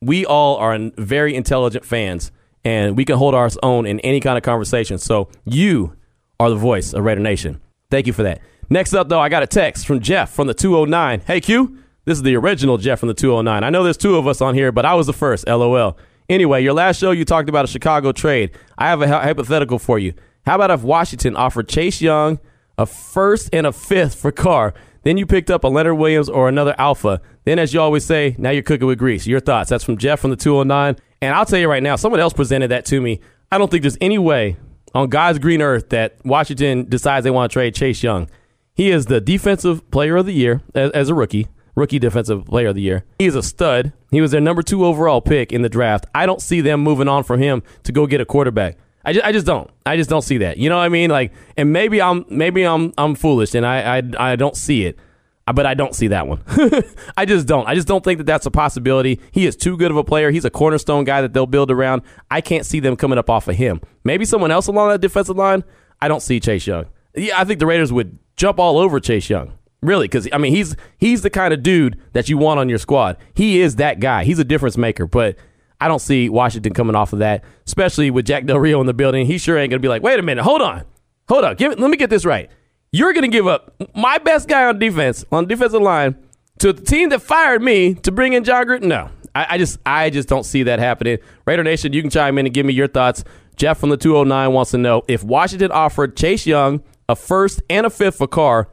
We all are very intelligent fans, and we can hold our own in any kind of conversation. So you are the voice of Raider Nation. Thank you for that. Next up, though, I got a text from Jeff from the 209. Hey, Q, this is the original Jeff from the 209. I know there's two of us on here, but I was the first, lol. Anyway, your last show, you talked about a Chicago trade. I have a hypothetical for you. How about if Washington offered Chase Young a first and a fifth for Carr? Then you picked up a Leonard Williams or another Alpha. Then, as you always say, now you're cooking with grease. Your thoughts? That's from Jeff from the 209. And I'll tell you right now, someone else presented that to me. I don't think there's any way on God's green earth that Washington decides they want to trade Chase Young. He is the defensive player of the year as, as, a rookie, rookie defensive player of the year. He is a stud. He was their number two overall pick in the draft. I don't see them moving on from him to go get a quarterback. I just, I just don't. I just don't see that. You know what I mean? Like, and maybe I'm maybe I'm I'm foolish and I I, I don't see it, uh, but I don't see that one. I just don't. I just don't think that that's a possibility. He is too good of a player. He's a cornerstone guy that they'll build around. I can't see them coming up off of him. Maybe someone else along that defensive line. I don't see Chase Young. Yeah, I think the Raiders would jump all over Chase Young. Really, because I mean he's he's the kind of dude that you want on your squad. He is that guy. He's a difference maker. But I don't see Washington coming off of that, especially with Jack Del Rio in the building. He sure ain't gonna be like, wait a minute, hold on, hold on, give, let me get this right. You're gonna give up my best guy on defense on defensive line to the team that fired me to bring in Jon Gruden? No, I, I just I just don't see that happening. Raider Nation, you can chime in and give me your thoughts. Jeff from the 209 wants to know if Washington offered Chase Young a first and a fifth for Carr,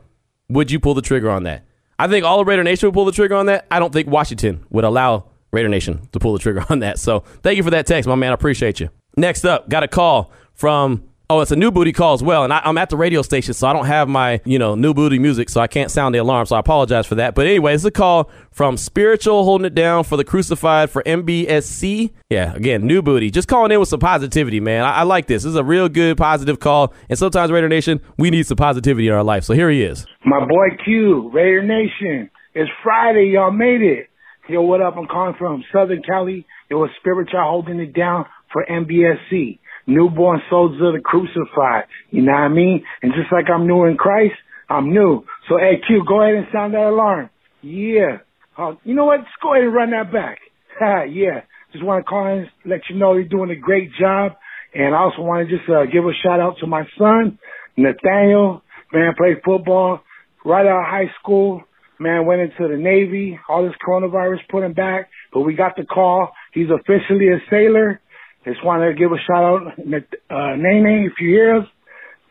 would you pull the trigger on that? I think all of Raider Nation would pull the trigger on that. I don't think Washington would allow Raider Nation to pull the trigger on that. So thank you for that text, my man. I appreciate you. Next up, got a call from Oh, it's a new booty call as well, and I, am at the radio station, so I don't have my you know new booty music, so I can't sound the alarm. So I apologize for that. But anyway, it's a call from Spiritual holding it down for the crucified for MBSC. Yeah, again, new booty, just calling in with some positivity, man. I, I like this. This is a real good positive call, and sometimes Raider Nation, we need some positivity in our life. So here he is.
My boy Q, Raider Nation. It's Friday, y'all made it. Yo, what up? I'm calling from Southern Cali. It was Spiritual holding it down for MBSC newborn soldiers of the crucified. You know what I mean? And just like I'm new in Christ, I'm new. So, hey, Q, go ahead and sound that alarm. Yeah. Uh, you know what? Just go ahead and run that back. yeah. Just want to call and let you know you're doing a great job. And I also want to just uh, give a shout out to my son, Nathaniel. Man, played football right out of high school. Man, went into the Navy. All this coronavirus put him back, but we got the call. He's officially a sailor. Just wanted to give a shout out, uh, Nene, if you hear us.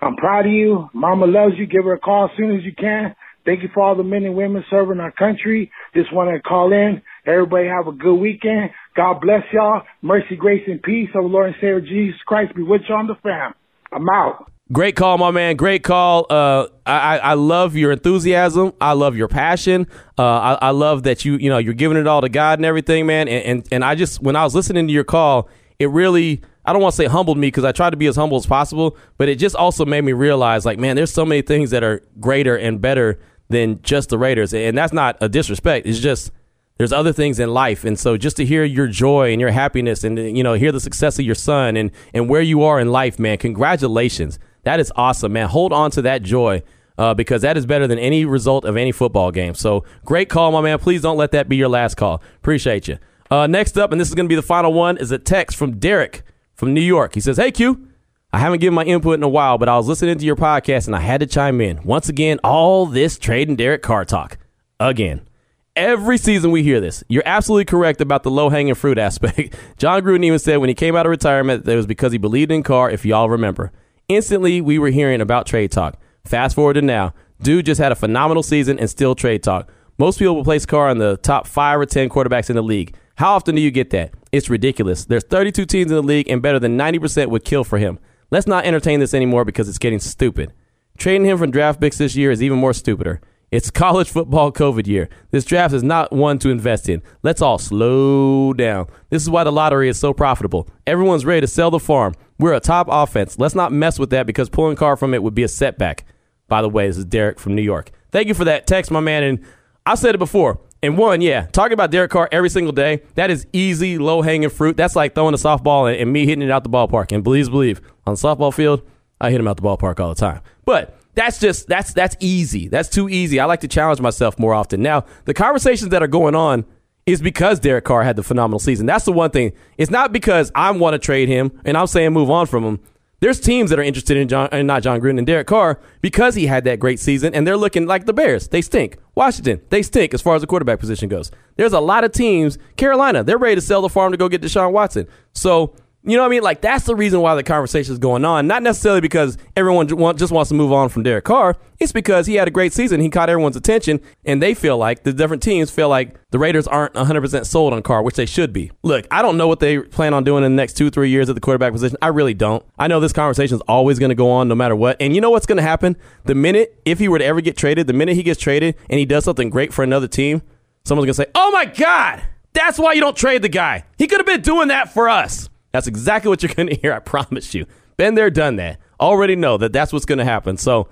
I'm proud of you. Mama loves you. Give her a call as soon as you can. Thank you for all the men and women serving our country. Just want to call in. Everybody have a good weekend. God bless y'all. Mercy, grace, and peace of Lord and Savior Jesus Christ be with you on the fam. I'm out.
Great call, my man. Great call. Uh, I, I love your enthusiasm. I love your passion. Uh, I, I love that you you know you're giving it all to God and everything, man. And, and and I just when I was listening to your call, it really I don't want to say humbled me because I try to be as humble as possible, but it just also made me realize like, man, there's so many things that are greater and better than just the Raiders. And that's not a disrespect. It's just there's other things in life. And so just to hear your joy and your happiness and you know, hear the success of your son and and where you are in life, man, congratulations. That is awesome, man. Hold on to that joy. Uh, because that is better than any result of any football game. So great call, my man. Please don't let that be your last call. Appreciate you. Uh, next up, and this is going to be the final one, is a text from Derek from New York. He says, Hey, Q, I haven't given my input in a while, but I was listening to your podcast and I had to chime in. Once again, all this trade and Derek Carr talk. Again. Every season we hear this. You're absolutely correct about the low hanging fruit aspect. Jon Gruden even said when he came out of retirement that it was because he believed in Carr, if y'all remember. Instantly, we were hearing about trade talk. Fast forward to now. Dude just had a phenomenal season and still trade talk. Most people will place Carr in the top five or 10 quarterbacks in the league. How often do you get that? It's ridiculous. There's 32 teams in the league, and better than 90% would kill for him. Let's not entertain this anymore because it's getting stupid. Trading him from draft picks this year is even more stupider. It's college football COVID year. This draft is not one to invest in. Let's all slow down. This is why the lottery is so profitable. Everyone's ready to sell the farm. We're a top offense. Let's not mess with that because pulling Carr from it would be a setback. By the way, this is Derek from New York. Thank you for that text, my man. And I said it before. And one, yeah, talking about Derek Carr every single day, that is easy, low hanging fruit. That's like throwing a softball and, and, me hitting it out the ballpark. And please believe, on the softball field, I hit him out the ballpark all the time. But that's just that's that's easy. That's too easy. I like to challenge myself more often. Now, the conversations that are going on is because Derek Carr had the phenomenal season. That's the one thing. It's not because I want to trade him and I'm saying move on from him. There's teams that are interested in John, and not Jon Gruden and Derek Carr because he had that great season, and they're looking like the Bears. They stink. Washington, they stink as far as the quarterback position goes. There's a lot of teams. Carolina, they're ready to sell the farm to go get Deshaun Watson. So you know what I mean? Like that's the reason why the conversation is going on. Not necessarily because everyone just wants to move on from Derek Carr. It's because he had a great season. He caught everyone's attention, and they feel like the different teams feel like the Raiders aren't 100% sold on Carr, which they should be. Look, I don't know what they plan on doing in the next two, three years at the quarterback position. I really don't. I know this conversation is always going to go on no matter what. And you know what's going to happen? The minute, if he were to ever get traded, the minute he gets traded and he does something great for another team, someone's going to say, "Oh my God, that's why you don't trade the guy. He could have been doing that for us." That's exactly what you're going to hear. I promise you. Been there, done that. Already know that that's what's going to happen. So,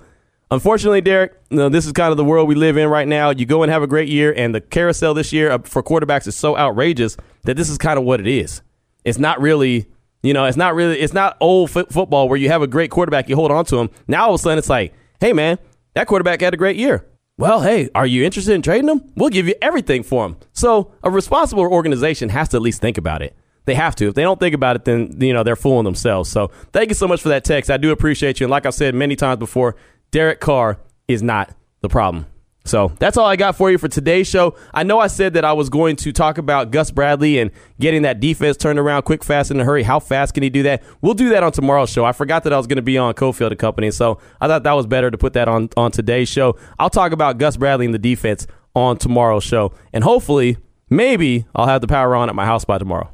unfortunately, Derek, you know, this is kind of the world we live in right now. You go and have a great year, and the carousel this year uh, for quarterbacks is so outrageous that this is kind of what it is. It's not really, you know, it's not really, it's not old f- football where you have a great quarterback, you hold on to him. Now all of a sudden it's like, hey man, that quarterback had a great year. Well, hey, are you interested in trading him? We'll give you everything for him. So a responsible organization has to at least think about it. They have to. If they don't think about it, then you know they're fooling themselves. So thank you so much for that text. I do appreciate you. And like I said many times before, Derek Carr is not the problem. So that's all I got for you for today's show. I know I said that I was going to talk about Gus Bradley and getting that defense turned around quick, fast, in a hurry. How fast can he do that? We'll do that on tomorrow's show. I forgot that I was going to be on Cofield and Company, so I thought that was better to put that on on today's show. I'll talk about Gus Bradley and the defense on tomorrow's show, and hopefully, maybe I'll have the power on at my house by tomorrow.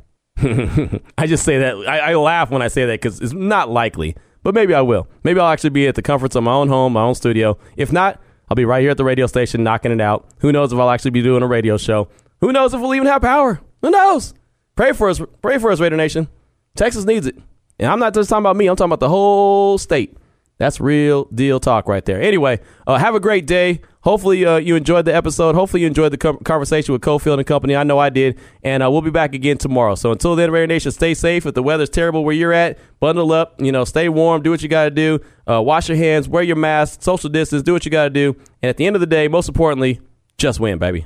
I just say that. I, I laugh when I say that because it's not likely, but maybe I will. Maybe I'll actually be at the comforts of my own home, my own studio. If not, I'll be right here at the radio station knocking it out. Who knows if I'll actually be doing a radio show? Who knows if we'll even have power? Who knows? Pray for us. Pray for us, Raider Nation. Texas needs it. And I'm not just talking about me, I'm talking about the whole state. That's real deal talk right there. Anyway, uh, have a great day. Hopefully, uh, you enjoyed the episode. Hopefully, you enjoyed the co- conversation with Cofield and Company. I know I did. And uh, we'll be back again tomorrow. So until then, Raider Nation, stay safe. If the weather's terrible where you're at, bundle up. You know, stay warm. Do what you got to do. Uh, wash your hands. Wear your mask. Social distance. Do what you got to do. And at the end of the day, most importantly, just win, baby.